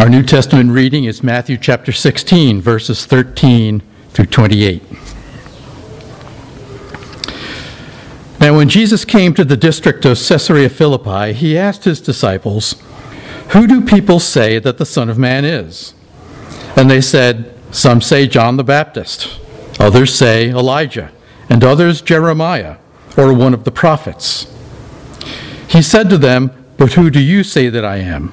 Our New Testament reading is Matthew chapter 16, verses 13 through 28. Now, when Jesus came to the district of Caesarea Philippi, he asked his disciples, Who do people say that the Son of Man is? And they said, Some say John the Baptist, others say Elijah, and others Jeremiah, or one of the prophets. He said to them, But who do you say that I am?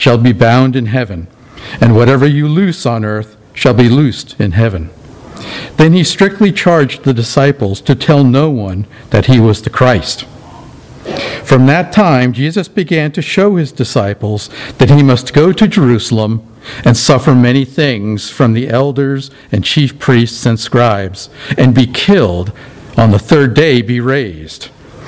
shall be bound in heaven, and whatever you loose on earth shall be loosed in heaven. Then he strictly charged the disciples to tell no one that he was the Christ. From that time, Jesus began to show his disciples that he must go to Jerusalem and suffer many things from the elders and chief priests and scribes, and be killed, on the third day be raised.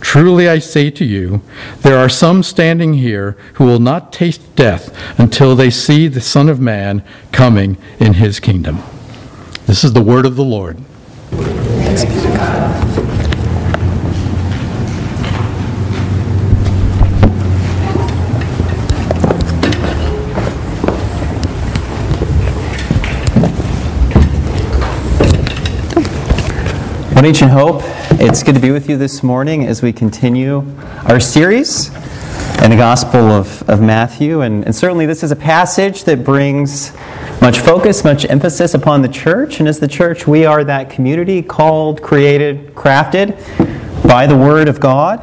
Truly I say to you, there are some standing here who will not taste death until they see the Son of Man coming in his kingdom. This is the word of the Lord. Thanks be to God. Ancient Hope, it's good to be with you this morning as we continue our series in the Gospel of, of Matthew. And, and certainly, this is a passage that brings much focus, much emphasis upon the church. And as the church, we are that community called, created, crafted by the Word of God.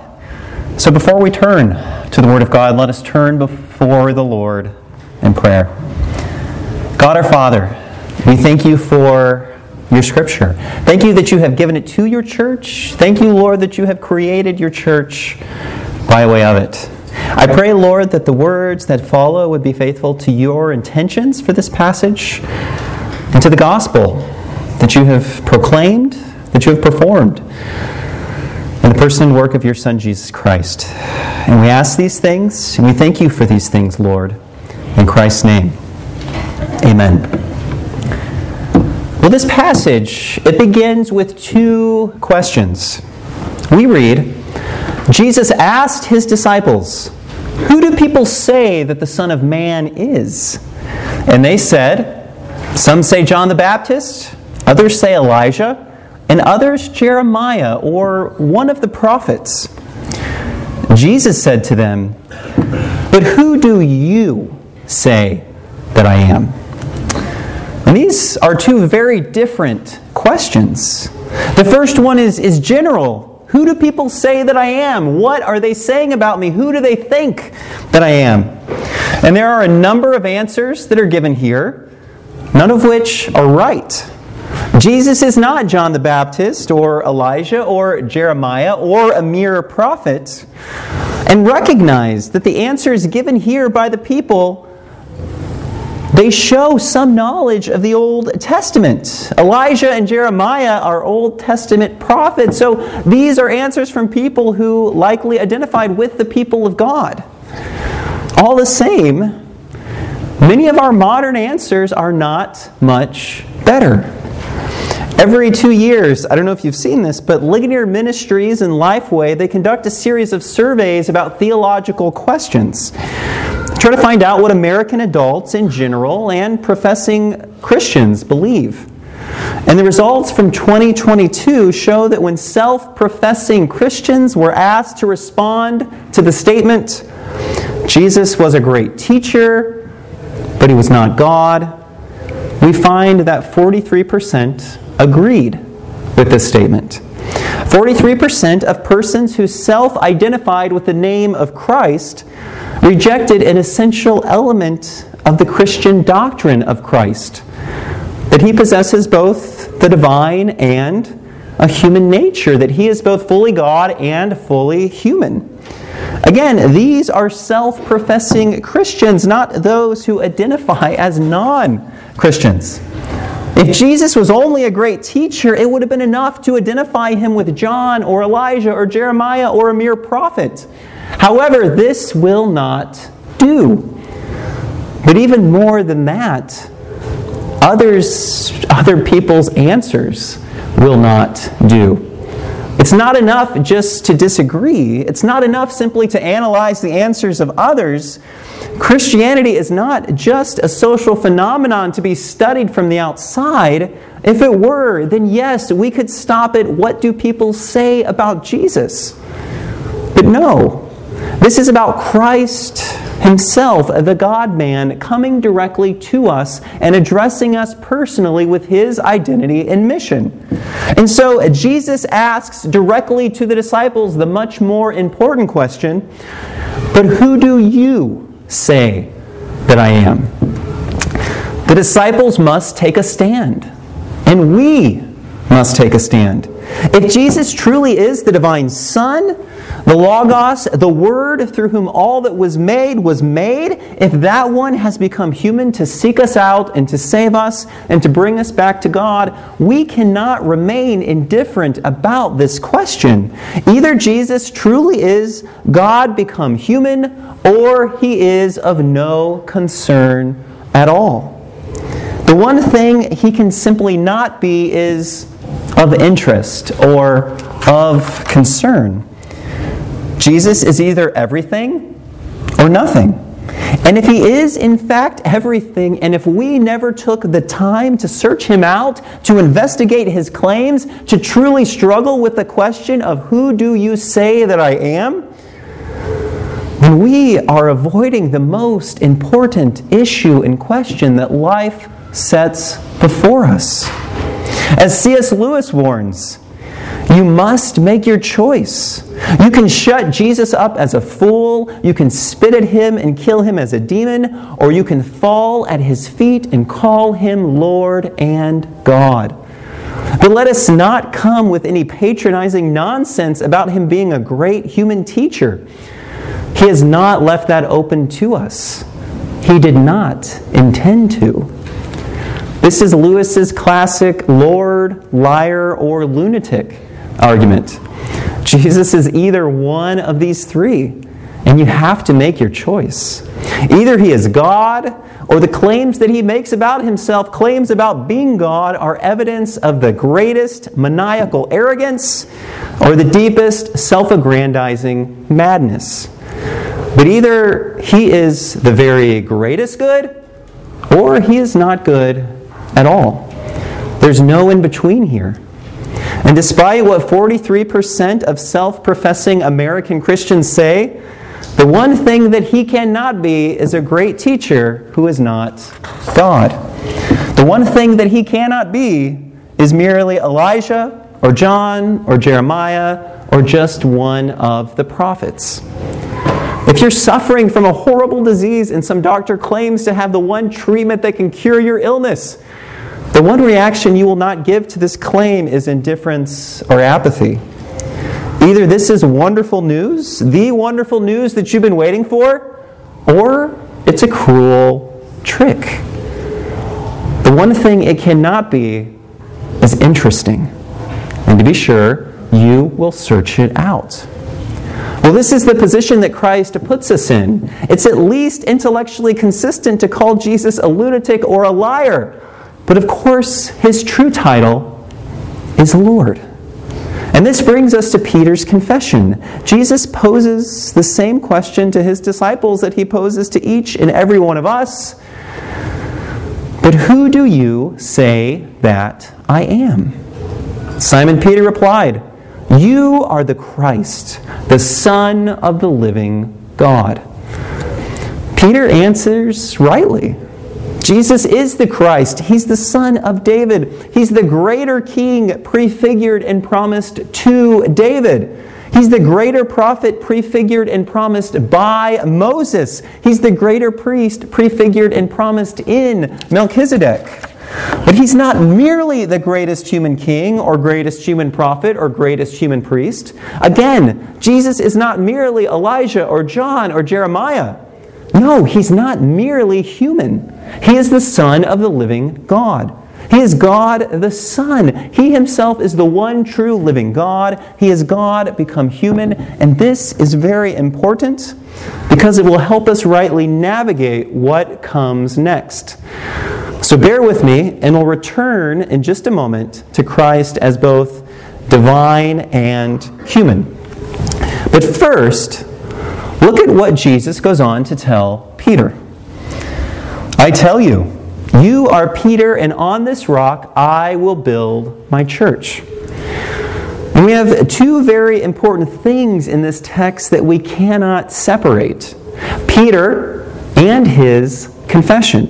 So before we turn to the Word of God, let us turn before the Lord in prayer. God our Father, we thank you for your scripture. Thank you that you have given it to your church. Thank you, Lord, that you have created your church by way of it. I pray, Lord, that the words that follow would be faithful to your intentions for this passage and to the gospel that you have proclaimed, that you have performed in the person and work of your Son, Jesus Christ. And we ask these things, and we thank you for these things, Lord. In Christ's name, amen. Well, this passage, it begins with two questions. We read, Jesus asked his disciples, Who do people say that the Son of Man is? And they said, Some say John the Baptist, others say Elijah, and others Jeremiah or one of the prophets. Jesus said to them, But who do you say that I am? And these are two very different questions. The first one is, is general who do people say that I am? What are they saying about me? Who do they think that I am? And there are a number of answers that are given here, none of which are right. Jesus is not John the Baptist or Elijah or Jeremiah or a mere prophet. And recognize that the answers given here by the people they show some knowledge of the Old Testament. Elijah and Jeremiah are Old Testament prophets, so these are answers from people who likely identified with the people of God. All the same, many of our modern answers are not much better. Every two years, I don't know if you've seen this, but Ligonier Ministries and Lifeway, they conduct a series of surveys about theological questions. Try to find out what American adults in general and professing Christians believe. And the results from 2022 show that when self professing Christians were asked to respond to the statement, Jesus was a great teacher, but he was not God, we find that 43% agreed with this statement. 43% of persons who self identified with the name of Christ rejected an essential element of the Christian doctrine of Christ that he possesses both the divine and a human nature, that he is both fully God and fully human. Again, these are self professing Christians, not those who identify as non Christians. If Jesus was only a great teacher, it would have been enough to identify him with John or Elijah or Jeremiah or a mere prophet. However, this will not do. But even more than that, others, other people's answers will not do. It's not enough just to disagree. It's not enough simply to analyze the answers of others. Christianity is not just a social phenomenon to be studied from the outside. If it were, then yes, we could stop at what do people say about Jesus. But no, this is about Christ Himself, the God man, coming directly to us and addressing us personally with His identity and mission. And so Jesus asks directly to the disciples the much more important question But who do you say that I am? The disciples must take a stand, and we must take a stand. If Jesus truly is the divine Son, the Logos, the Word through whom all that was made was made, if that one has become human to seek us out and to save us and to bring us back to God, we cannot remain indifferent about this question. Either Jesus truly is God become human, or he is of no concern at all. The one thing he can simply not be is of interest or of concern. Jesus is either everything or nothing. And if he is, in fact, everything, and if we never took the time to search him out, to investigate his claims, to truly struggle with the question of who do you say that I am, then we are avoiding the most important issue and question that life sets before us. As C.S. Lewis warns, you must make your choice. You can shut Jesus up as a fool, you can spit at him and kill him as a demon, or you can fall at his feet and call him Lord and God. But let us not come with any patronizing nonsense about him being a great human teacher. He has not left that open to us. He did not intend to. This is Lewis's classic Lord, liar, or lunatic argument. Jesus is either one of these three, and you have to make your choice. Either he is God, or the claims that he makes about himself, claims about being God, are evidence of the greatest maniacal arrogance or the deepest self aggrandizing madness. But either he is the very greatest good, or he is not good at all. There's no in between here. And despite what 43% of self professing American Christians say, the one thing that he cannot be is a great teacher who is not God. The one thing that he cannot be is merely Elijah or John or Jeremiah or just one of the prophets. If you're suffering from a horrible disease and some doctor claims to have the one treatment that can cure your illness, the one reaction you will not give to this claim is indifference or apathy. Either this is wonderful news, the wonderful news that you've been waiting for, or it's a cruel trick. The one thing it cannot be is interesting. And to be sure, you will search it out. Well, this is the position that Christ puts us in. It's at least intellectually consistent to call Jesus a lunatic or a liar but of course, his true title is Lord. And this brings us to Peter's confession. Jesus poses the same question to his disciples that he poses to each and every one of us. But who do you say that I am? Simon Peter replied, You are the Christ, the Son of the living God. Peter answers rightly. Jesus is the Christ. He's the Son of David. He's the greater King prefigured and promised to David. He's the greater prophet prefigured and promised by Moses. He's the greater priest prefigured and promised in Melchizedek. But he's not merely the greatest human king or greatest human prophet or greatest human priest. Again, Jesus is not merely Elijah or John or Jeremiah. No, he's not merely human. He is the Son of the living God. He is God the Son. He himself is the one true living God. He is God become human. And this is very important because it will help us rightly navigate what comes next. So bear with me, and we'll return in just a moment to Christ as both divine and human. But first, look at what Jesus goes on to tell Peter. I tell you, you are Peter, and on this rock I will build my church. And we have two very important things in this text that we cannot separate Peter and his confession.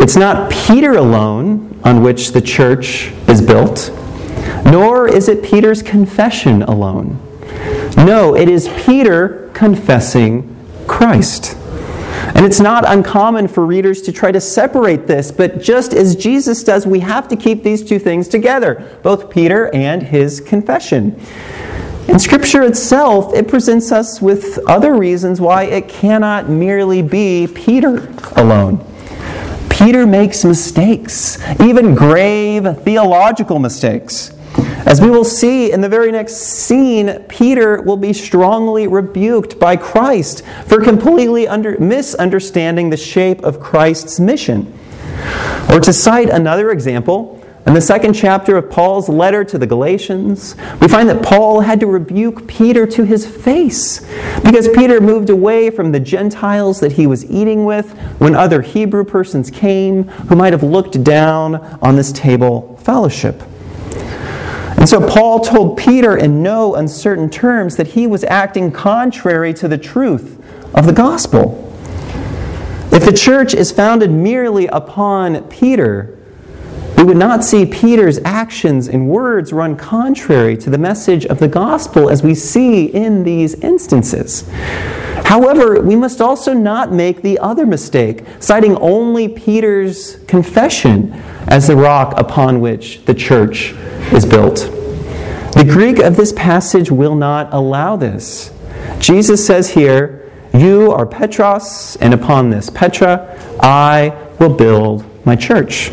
It's not Peter alone on which the church is built, nor is it Peter's confession alone. No, it is Peter confessing Christ. And it's not uncommon for readers to try to separate this, but just as Jesus does, we have to keep these two things together, both Peter and his confession. In Scripture itself, it presents us with other reasons why it cannot merely be Peter alone. Peter makes mistakes, even grave theological mistakes. As we will see in the very next scene, Peter will be strongly rebuked by Christ for completely under, misunderstanding the shape of Christ's mission. Or to cite another example, in the second chapter of Paul's letter to the Galatians, we find that Paul had to rebuke Peter to his face because Peter moved away from the Gentiles that he was eating with when other Hebrew persons came who might have looked down on this table fellowship. And so Paul told Peter in no uncertain terms that he was acting contrary to the truth of the gospel. If the church is founded merely upon Peter, we would not see Peter's actions and words run contrary to the message of the gospel as we see in these instances. However, we must also not make the other mistake, citing only Peter's confession as the rock upon which the church is built. The Greek of this passage will not allow this. Jesus says here, You are Petros, and upon this Petra I will build my church.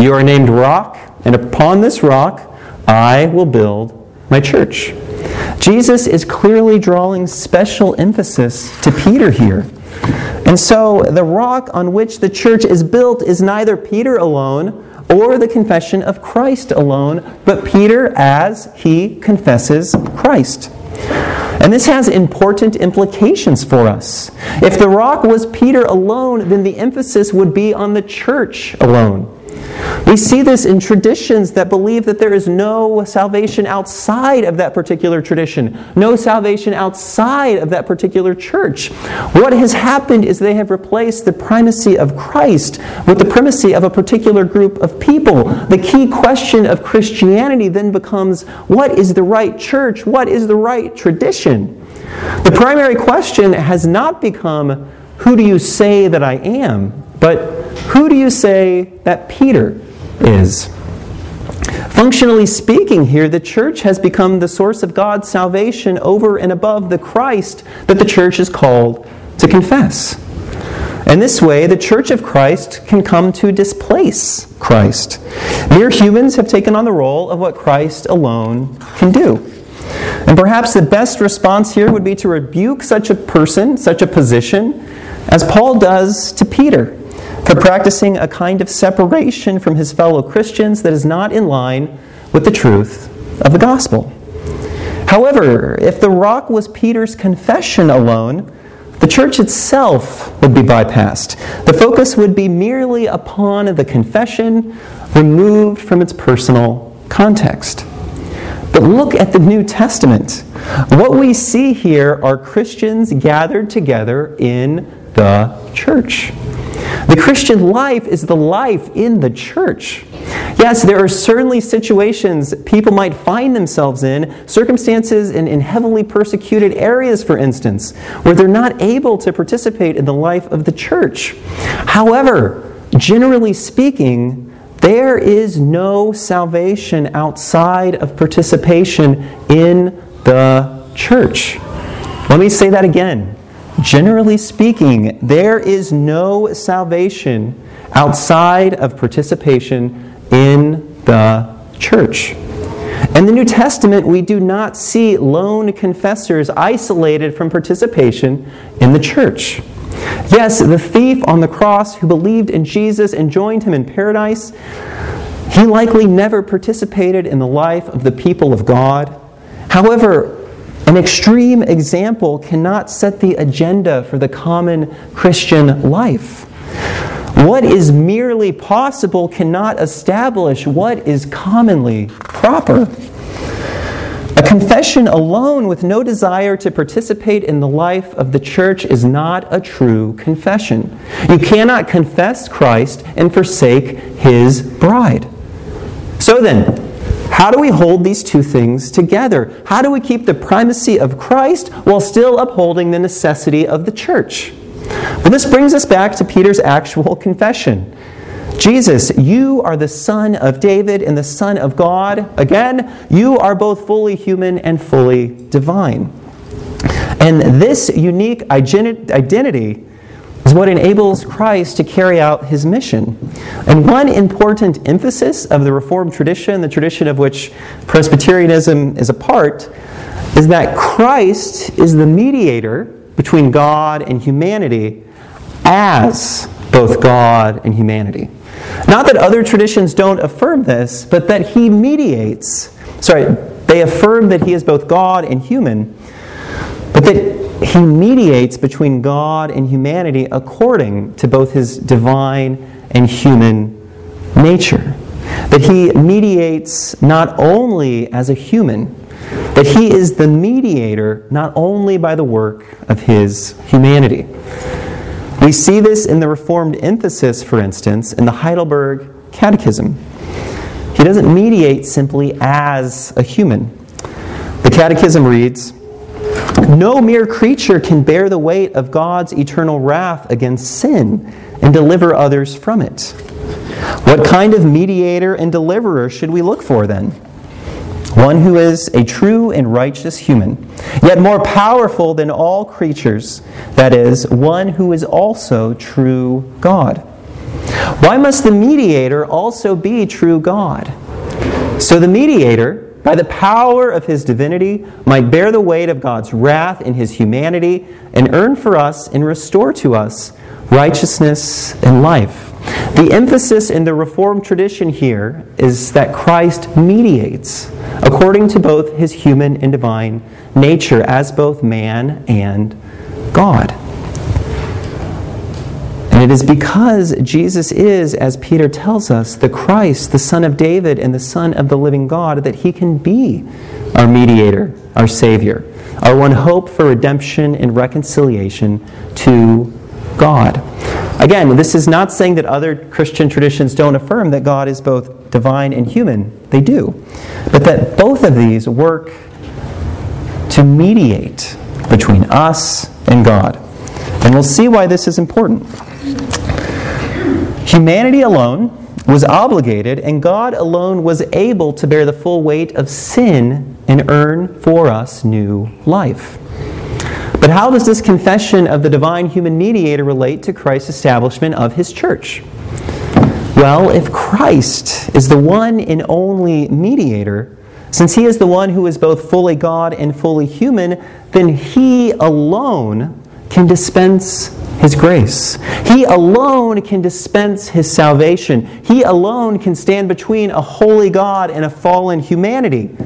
You are named rock, and upon this rock I will build my church. Jesus is clearly drawing special emphasis to Peter here. And so the rock on which the church is built is neither Peter alone or the confession of Christ alone, but Peter as he confesses Christ. And this has important implications for us. If the rock was Peter alone, then the emphasis would be on the church alone. We see this in traditions that believe that there is no salvation outside of that particular tradition, no salvation outside of that particular church. What has happened is they have replaced the primacy of Christ with the primacy of a particular group of people. The key question of Christianity then becomes what is the right church? What is the right tradition? The primary question has not become who do you say that I am, but who do you say that Peter is. Functionally speaking, here, the church has become the source of God's salvation over and above the Christ that the church is called to confess. In this way, the church of Christ can come to displace Christ. Mere humans have taken on the role of what Christ alone can do. And perhaps the best response here would be to rebuke such a person, such a position, as Paul does to Peter for practicing a kind of separation from his fellow Christians that is not in line with the truth of the gospel. However, if the rock was Peter's confession alone, the church itself would be bypassed. The focus would be merely upon the confession, removed from its personal context. But look at the New Testament. What we see here are Christians gathered together in the church. The Christian life is the life in the church. Yes, there are certainly situations people might find themselves in, circumstances in, in, heavily persecuted areas, for instance, where they're not able to participate in the life of the church. However, generally speaking, there is no salvation outside of participation in the church. Let me say that again. Generally speaking, there is no salvation outside of participation in the church. In the New Testament, we do not see lone confessors isolated from participation in the church. Yes, the thief on the cross who believed in Jesus and joined him in paradise, he likely never participated in the life of the people of God. However, an extreme example cannot set the agenda for the common Christian life. What is merely possible cannot establish what is commonly proper. A confession alone with no desire to participate in the life of the church is not a true confession. You cannot confess Christ and forsake his bride. So then, how do we hold these two things together? How do we keep the primacy of Christ while still upholding the necessity of the church? Well, this brings us back to Peter's actual confession. Jesus, you are the Son of David and the Son of God. Again, you are both fully human and fully divine. And this unique identity is what enables Christ to carry out his mission. And one important emphasis of the Reformed tradition, the tradition of which Presbyterianism is a part, is that Christ is the mediator between God and humanity as both God and humanity. Not that other traditions don't affirm this, but that he mediates. Sorry, they affirm that he is both God and human, but that he mediates between God and humanity according to both his divine and human nature. That he mediates not only as a human, that he is the mediator not only by the work of his humanity. We see this in the Reformed emphasis, for instance, in the Heidelberg Catechism. He doesn't mediate simply as a human. The Catechism reads, no mere creature can bear the weight of God's eternal wrath against sin and deliver others from it. What kind of mediator and deliverer should we look for then? One who is a true and righteous human, yet more powerful than all creatures, that is, one who is also true God. Why must the mediator also be true God? So the mediator by the power of his divinity, might bear the weight of God's wrath in his humanity and earn for us and restore to us righteousness and life. The emphasis in the Reformed tradition here is that Christ mediates according to both his human and divine nature as both man and God. It is because Jesus is, as Peter tells us, the Christ, the Son of David, and the Son of the living God, that he can be our mediator, our Savior, our one hope for redemption and reconciliation to God. Again, this is not saying that other Christian traditions don't affirm that God is both divine and human. They do. But that both of these work to mediate between us and God. And we'll see why this is important. Humanity alone was obligated, and God alone was able to bear the full weight of sin and earn for us new life. But how does this confession of the divine human mediator relate to Christ's establishment of his church? Well, if Christ is the one and only mediator, since he is the one who is both fully God and fully human, then he alone can dispense his grace. He alone can dispense his salvation. He alone can stand between a holy God and a fallen humanity.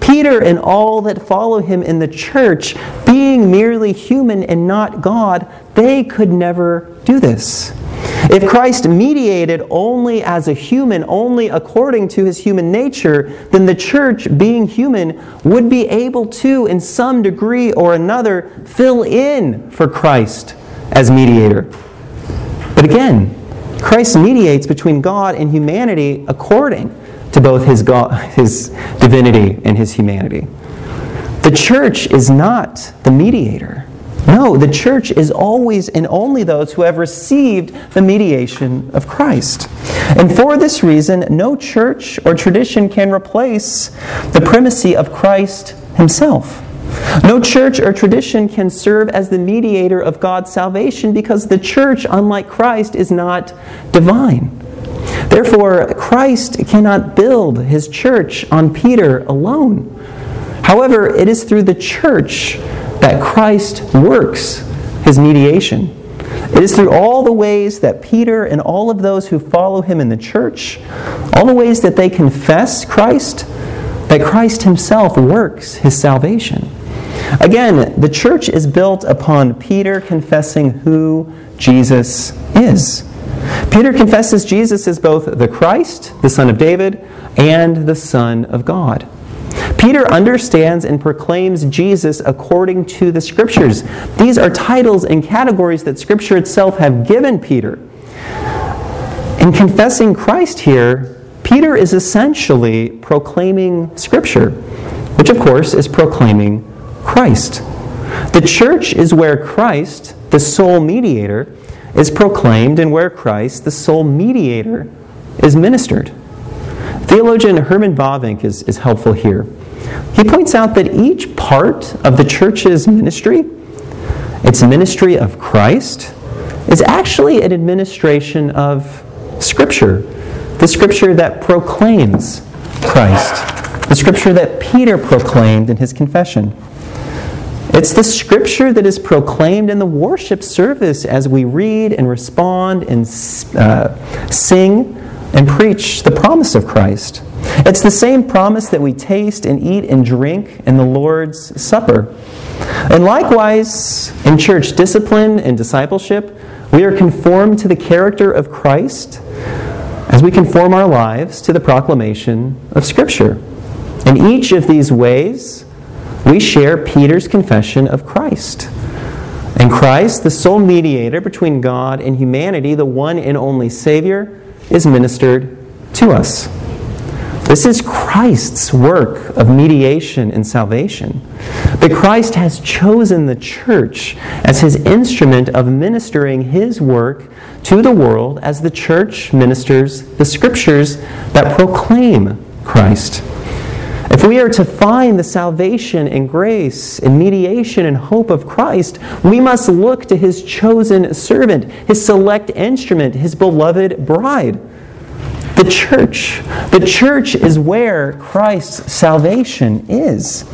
Peter and all that follow him in the church, being merely human and not God, they could never do this. If Christ mediated only as a human, only according to his human nature, then the church, being human, would be able to, in some degree or another, fill in for Christ as mediator. But again, Christ mediates between God and humanity according to both his, God, his divinity and his humanity. The church is not the mediator. No, the church is always and only those who have received the mediation of Christ. And for this reason, no church or tradition can replace the primacy of Christ himself. No church or tradition can serve as the mediator of God's salvation because the church, unlike Christ, is not divine. Therefore, Christ cannot build his church on Peter alone. However, it is through the church that Christ works his mediation. It is through all the ways that Peter and all of those who follow him in the church, all the ways that they confess Christ, that Christ himself works his salvation. Again, the church is built upon Peter confessing who Jesus is. Peter confesses Jesus as both the Christ, the Son of David, and the Son of God. Peter understands and proclaims Jesus according to the Scriptures. These are titles and categories that Scripture itself have given Peter. In confessing Christ here, Peter is essentially proclaiming Scripture, which of course is proclaiming Christ. The church is where Christ, the sole mediator, is proclaimed and where Christ, the sole mediator, is ministered. Theologian Herman Bavinck is, is helpful here. He points out that each part of the church's ministry, its ministry of Christ, is actually an administration of Scripture, the Scripture that proclaims Christ, the Scripture that Peter proclaimed in his confession. It's the Scripture that is proclaimed in the worship service as we read and respond and uh, sing and preach the promise of Christ. It's the same promise that we taste and eat and drink in the Lord's Supper. And likewise, in church discipline and discipleship, we are conformed to the character of Christ as we conform our lives to the proclamation of Scripture. In each of these ways, we share Peter's confession of Christ. And Christ, the sole mediator between God and humanity, the one and only Savior, is ministered to us. This is Christ's work of mediation and salvation. But Christ has chosen the church as his instrument of ministering his work to the world as the church ministers the scriptures that proclaim Christ. If we are to find the salvation and grace and mediation and hope of Christ, we must look to his chosen servant, his select instrument, his beloved bride. The church. The church is where Christ's salvation is.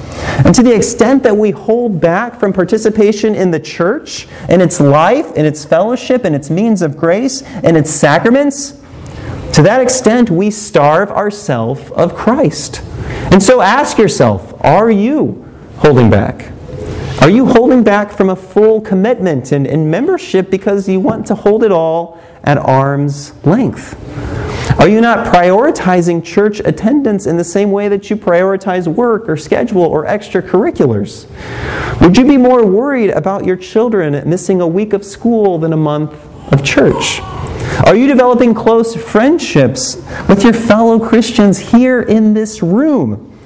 And to the extent that we hold back from participation in the church, in its life, in its fellowship, in its means of grace, in its sacraments, to that extent we starve ourselves of Christ. And so ask yourself are you holding back? Are you holding back from a full commitment and, and membership because you want to hold it all at arm's length? Are you not prioritizing church attendance in the same way that you prioritize work or schedule or extracurriculars? Would you be more worried about your children missing a week of school than a month of church? Are you developing close friendships with your fellow Christians here in this room?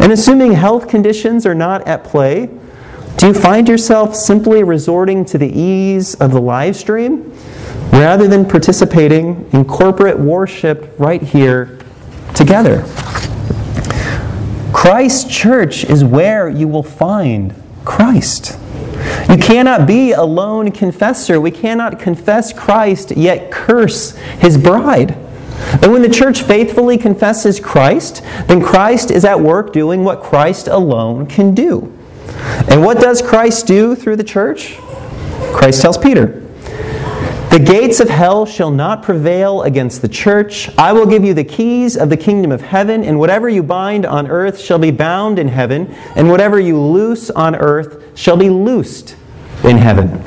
And assuming health conditions are not at play, do you find yourself simply resorting to the ease of the live stream rather than participating in corporate worship right here together. Christ Church is where you will find Christ. You cannot be a lone confessor. We cannot confess Christ yet curse his bride. And when the church faithfully confesses Christ, then Christ is at work doing what Christ alone can do. And what does Christ do through the church? Christ tells Peter, The gates of hell shall not prevail against the church. I will give you the keys of the kingdom of heaven, and whatever you bind on earth shall be bound in heaven, and whatever you loose on earth shall be loosed in heaven.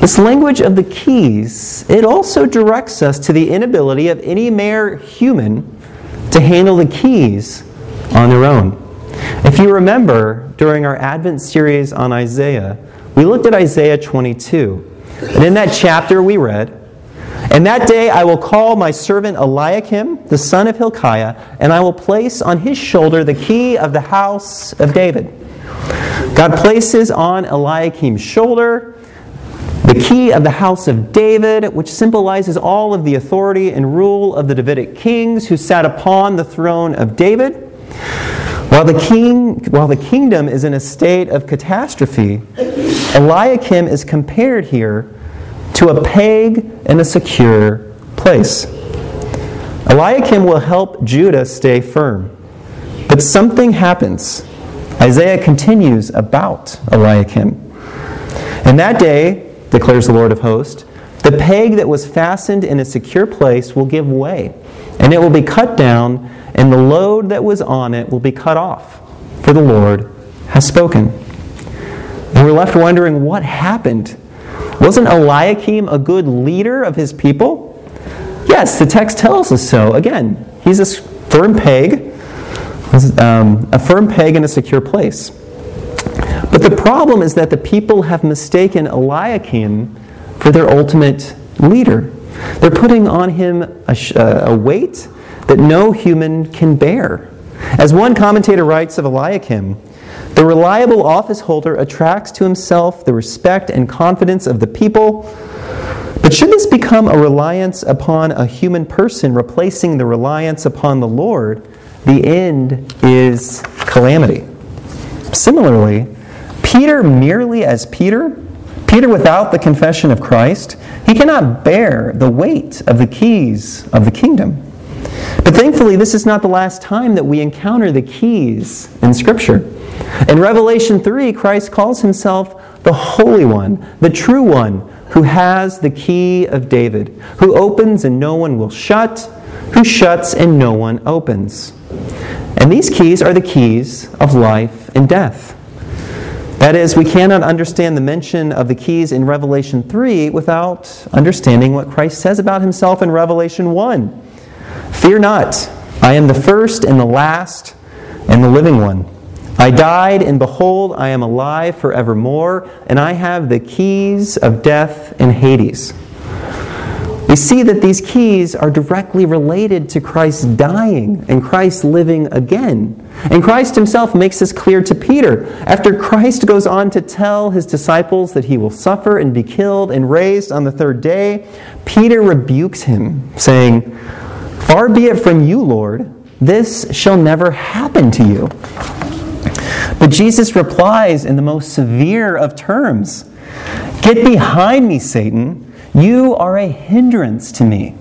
This language of the keys, it also directs us to the inability of any mere human to handle the keys on their own. If you remember, during our Advent series on Isaiah, we looked at Isaiah 22. And in that chapter, we read, And that day I will call my servant Eliakim, the son of Hilkiah, and I will place on his shoulder the key of the house of David. God places on Eliakim's shoulder the key of the house of David, which symbolizes all of the authority and rule of the Davidic kings who sat upon the throne of David. While the, king, while the kingdom is in a state of catastrophe, Eliakim is compared here to a peg in a secure place. Eliakim will help Judah stay firm. But something happens. Isaiah continues about Eliakim. In that day, declares the Lord of hosts, the peg that was fastened in a secure place will give way, and it will be cut down and the load that was on it will be cut off, for the Lord has spoken. And we're left wondering what happened. Wasn't Eliakim a good leader of his people? Yes, the text tells us so. Again, he's a firm peg, um, a firm peg in a secure place. But the problem is that the people have mistaken Eliakim for their ultimate leader. They're putting on him a, uh, a weight that no human can bear. As one commentator writes of Eliakim, the reliable office holder attracts to himself the respect and confidence of the people. But should this become a reliance upon a human person replacing the reliance upon the Lord, the end is calamity. Similarly, Peter merely as Peter, Peter without the confession of Christ, he cannot bear the weight of the keys of the kingdom. But thankfully, this is not the last time that we encounter the keys in Scripture. In Revelation 3, Christ calls himself the Holy One, the true one, who has the key of David, who opens and no one will shut, who shuts and no one opens. And these keys are the keys of life and death. That is, we cannot understand the mention of the keys in Revelation 3 without understanding what Christ says about himself in Revelation 1. Fear not, I am the first and the last and the living one. I died, and behold, I am alive forevermore, and I have the keys of death and Hades. We see that these keys are directly related to Christ dying and Christ living again. And Christ himself makes this clear to Peter. After Christ goes on to tell his disciples that he will suffer and be killed and raised on the third day, Peter rebukes him, saying, Far be it from you, Lord, this shall never happen to you. But Jesus replies in the most severe of terms Get behind me, Satan. You are a hindrance to me.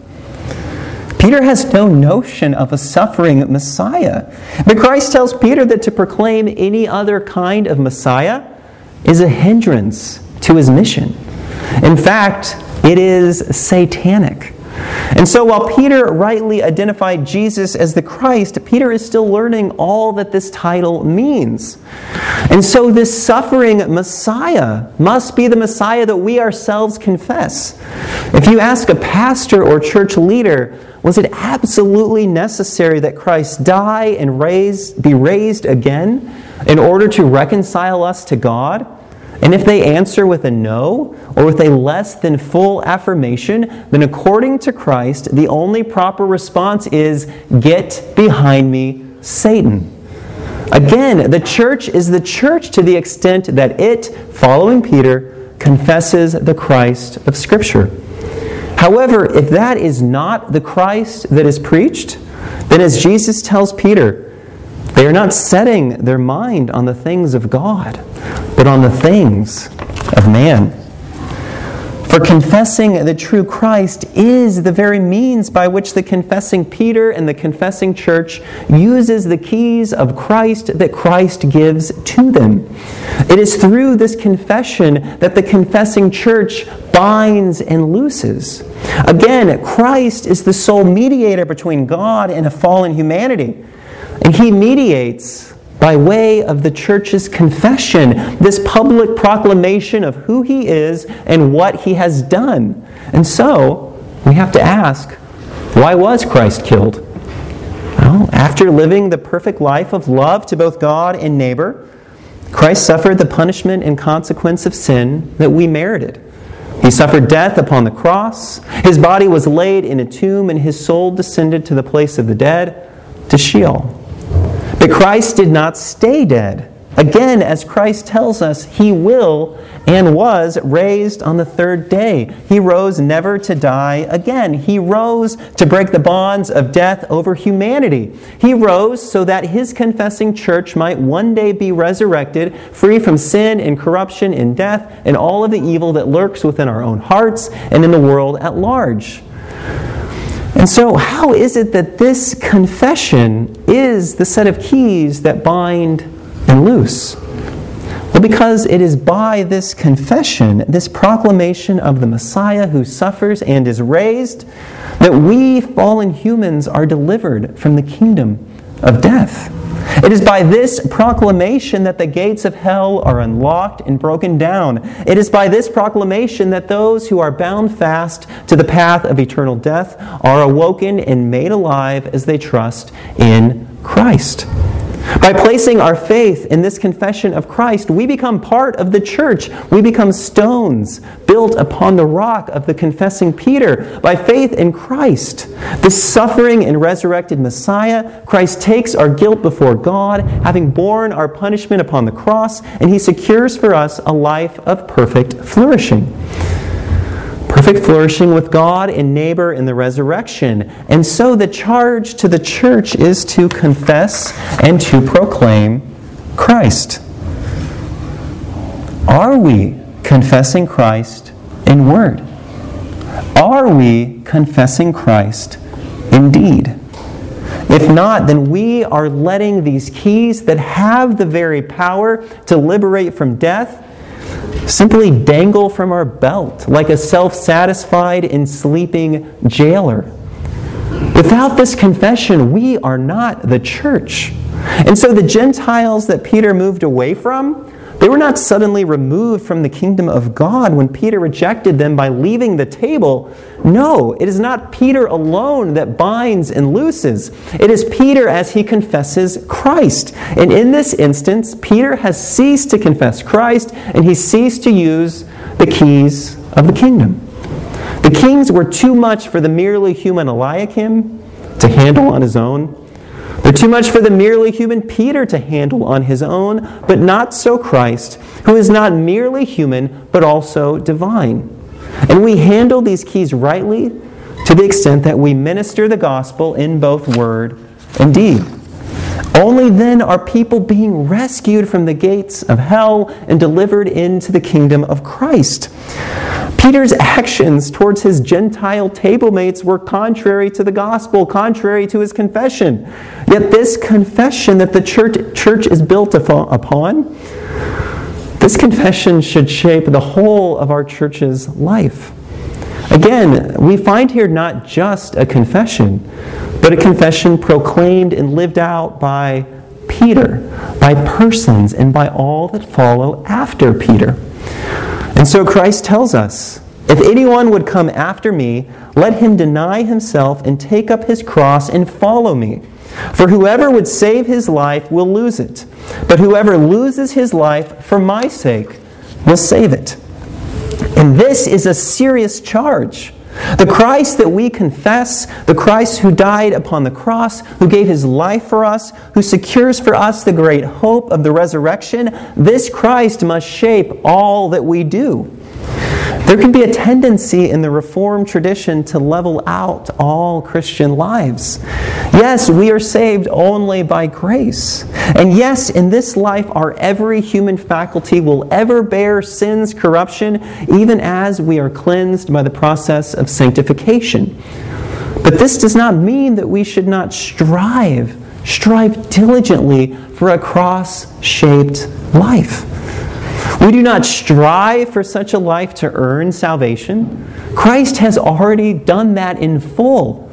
Peter has no notion of a suffering Messiah. But Christ tells Peter that to proclaim any other kind of Messiah is a hindrance to his mission. In fact, it is satanic. And so while Peter rightly identified Jesus as the Christ, Peter is still learning all that this title means. And so this suffering Messiah must be the Messiah that we ourselves confess. If you ask a pastor or church leader, was it absolutely necessary that Christ die and raise, be raised again in order to reconcile us to God? And if they answer with a no or with a less than full affirmation, then according to Christ, the only proper response is Get behind me, Satan. Again, the church is the church to the extent that it, following Peter, confesses the Christ of Scripture. However, if that is not the Christ that is preached, then as Jesus tells Peter, they are not setting their mind on the things of God, but on the things of man. For confessing the true Christ is the very means by which the confessing Peter and the confessing church uses the keys of Christ that Christ gives to them. It is through this confession that the confessing church binds and looses. Again, Christ is the sole mediator between God and a fallen humanity. And he mediates by way of the church's confession, this public proclamation of who he is and what he has done. And so, we have to ask why was Christ killed? Well, after living the perfect life of love to both God and neighbor, Christ suffered the punishment and consequence of sin that we merited. He suffered death upon the cross. His body was laid in a tomb, and his soul descended to the place of the dead, to Sheol. But Christ did not stay dead. Again, as Christ tells us, he will and was raised on the third day. He rose never to die again. He rose to break the bonds of death over humanity. He rose so that his confessing church might one day be resurrected, free from sin and corruption and death and all of the evil that lurks within our own hearts and in the world at large. And so, how is it that this confession is the set of keys that bind and loose? Well, because it is by this confession, this proclamation of the Messiah who suffers and is raised, that we fallen humans are delivered from the kingdom of death. It is by this proclamation that the gates of hell are unlocked and broken down. It is by this proclamation that those who are bound fast to the path of eternal death are awoken and made alive as they trust in Christ. By placing our faith in this confession of Christ, we become part of the church. We become stones built upon the rock of the confessing Peter. By faith in Christ, the suffering and resurrected Messiah, Christ takes our guilt before God, having borne our punishment upon the cross, and he secures for us a life of perfect flourishing perfect flourishing with God and neighbor in the resurrection. And so the charge to the church is to confess and to proclaim Christ. Are we confessing Christ in word? Are we confessing Christ in deed? If not, then we are letting these keys that have the very power to liberate from death simply dangle from our belt like a self satisfied and sleeping jailer. Without this confession, we are not the church. And so the Gentiles that Peter moved away from, they were not suddenly removed from the kingdom of God when Peter rejected them by leaving the table. No, it is not Peter alone that binds and looses. It is Peter as he confesses Christ. And in this instance, Peter has ceased to confess Christ and he ceased to use the keys of the kingdom. The kings were too much for the merely human Eliakim to handle on his own. They're too much for the merely human Peter to handle on his own, but not so Christ, who is not merely human, but also divine. And we handle these keys rightly to the extent that we minister the gospel in both word and deed. Only then are people being rescued from the gates of hell and delivered into the kingdom of Christ. Peter's actions towards his Gentile tablemates were contrary to the gospel, contrary to his confession. Yet, this confession that the church, church is built upon, this confession should shape the whole of our church's life. Again, we find here not just a confession, but a confession proclaimed and lived out by Peter, by persons, and by all that follow after Peter. And so Christ tells us if anyone would come after me, let him deny himself and take up his cross and follow me. For whoever would save his life will lose it, but whoever loses his life for my sake will save it. And this is a serious charge. The Christ that we confess, the Christ who died upon the cross, who gave his life for us, who secures for us the great hope of the resurrection, this Christ must shape all that we do. There can be a tendency in the Reformed tradition to level out all Christian lives. Yes, we are saved only by grace. And yes, in this life, our every human faculty will ever bear sin's corruption, even as we are cleansed by the process of sanctification. But this does not mean that we should not strive, strive diligently for a cross shaped life. We do not strive for such a life to earn salvation. Christ has already done that in full.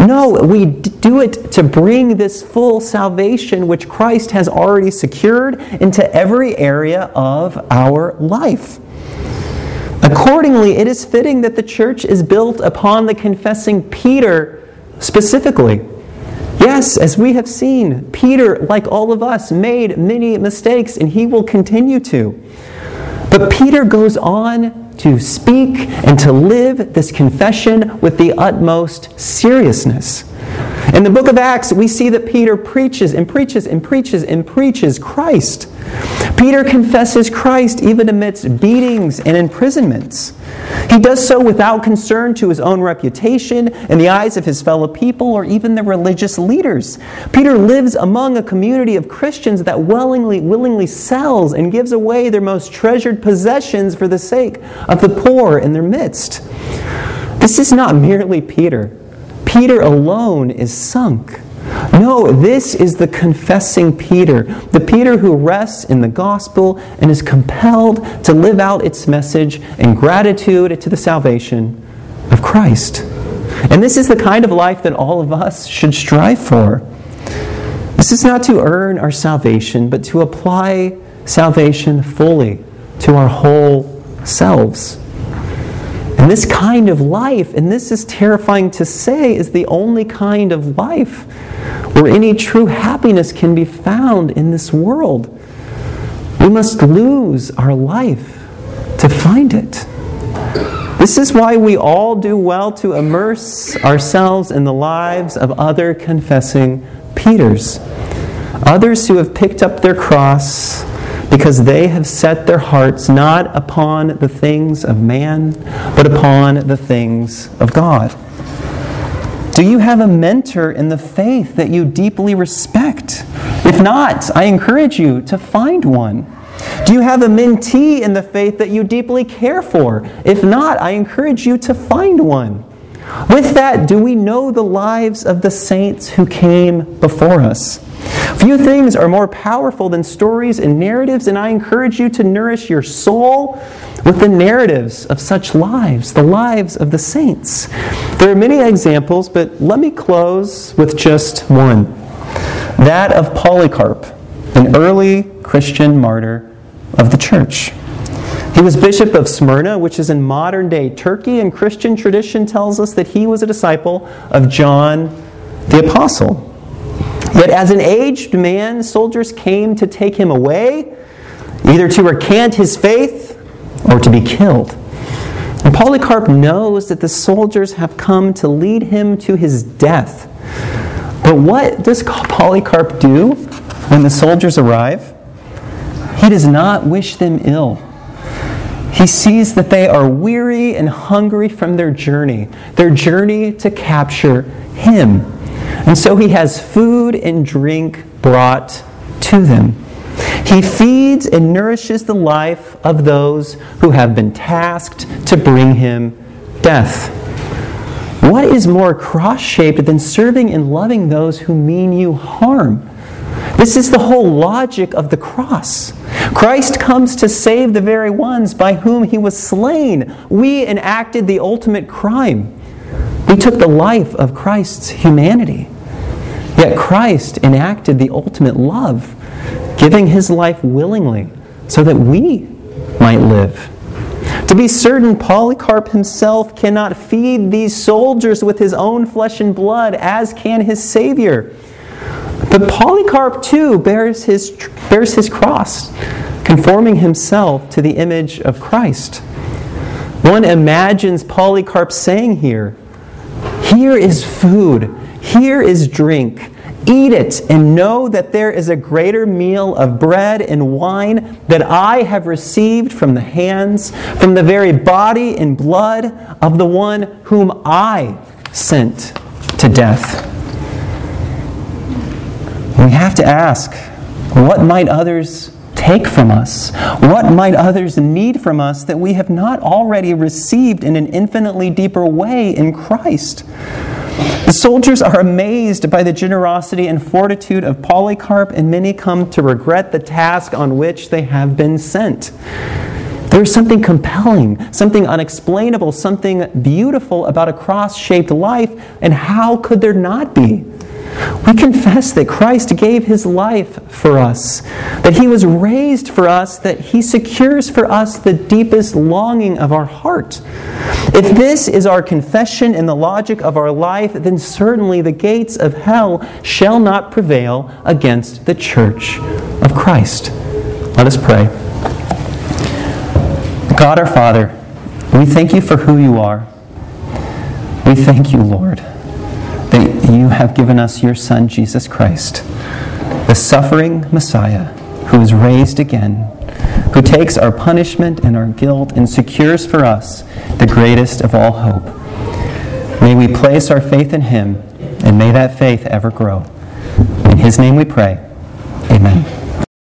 No, we do it to bring this full salvation which Christ has already secured into every area of our life. Accordingly, it is fitting that the church is built upon the confessing Peter specifically. Yes, as we have seen, Peter, like all of us, made many mistakes and he will continue to. But Peter goes on to speak and to live this confession with the utmost seriousness. In the book of Acts, we see that Peter preaches and preaches and preaches and preaches Christ. Peter confesses Christ even amidst beatings and imprisonments. He does so without concern to his own reputation in the eyes of his fellow people or even the religious leaders. Peter lives among a community of Christians that willingly, willingly sells and gives away their most treasured possessions for the sake of the poor in their midst. This is not merely Peter. Peter alone is sunk. No, this is the confessing Peter, the Peter who rests in the gospel and is compelled to live out its message in gratitude to the salvation of Christ. And this is the kind of life that all of us should strive for. This is not to earn our salvation, but to apply salvation fully to our whole selves. And this kind of life, and this is terrifying to say, is the only kind of life where any true happiness can be found in this world. We must lose our life to find it. This is why we all do well to immerse ourselves in the lives of other confessing Peters, others who have picked up their cross because they have set their hearts not upon the things of man, but upon the things of God. Do you have a mentor in the faith that you deeply respect? If not, I encourage you to find one. Do you have a mentee in the faith that you deeply care for? If not, I encourage you to find one. With that, do we know the lives of the saints who came before us? Few things are more powerful than stories and narratives, and I encourage you to nourish your soul with the narratives of such lives, the lives of the saints. There are many examples, but let me close with just one that of Polycarp, an early Christian martyr of the church. He was bishop of Smyrna, which is in modern day Turkey, and Christian tradition tells us that he was a disciple of John the Apostle. Yet, as an aged man, soldiers came to take him away, either to recant his faith or to be killed. And Polycarp knows that the soldiers have come to lead him to his death. But what does Polycarp do when the soldiers arrive? He does not wish them ill. He sees that they are weary and hungry from their journey, their journey to capture him. And so he has food and drink brought to them. He feeds and nourishes the life of those who have been tasked to bring him death. What is more cross shaped than serving and loving those who mean you harm? This is the whole logic of the cross. Christ comes to save the very ones by whom he was slain. We enacted the ultimate crime. We took the life of Christ's humanity. Yet Christ enacted the ultimate love, giving his life willingly so that we might live. To be certain, Polycarp himself cannot feed these soldiers with his own flesh and blood, as can his Savior. But Polycarp too bears his, bears his cross, conforming himself to the image of Christ. One imagines Polycarp saying here, Here is food here is drink. Eat it and know that there is a greater meal of bread and wine that I have received from the hands, from the very body and blood of the one whom I sent to death. We have to ask what might others take from us? What might others need from us that we have not already received in an infinitely deeper way in Christ? The soldiers are amazed by the generosity and fortitude of Polycarp, and many come to regret the task on which they have been sent. There's something compelling, something unexplainable, something beautiful about a cross shaped life, and how could there not be? We confess that Christ gave his life for us, that he was raised for us, that he secures for us the deepest longing of our heart. If this is our confession and the logic of our life, then certainly the gates of hell shall not prevail against the church of Christ. Let us pray. God our Father, we thank you for who you are. We thank you, Lord you have given us your Son, Jesus Christ, the suffering Messiah who is raised again, who takes our punishment and our guilt and secures for us the greatest of all hope. May we place our faith in him, and may that faith ever grow. In his name we pray. Amen.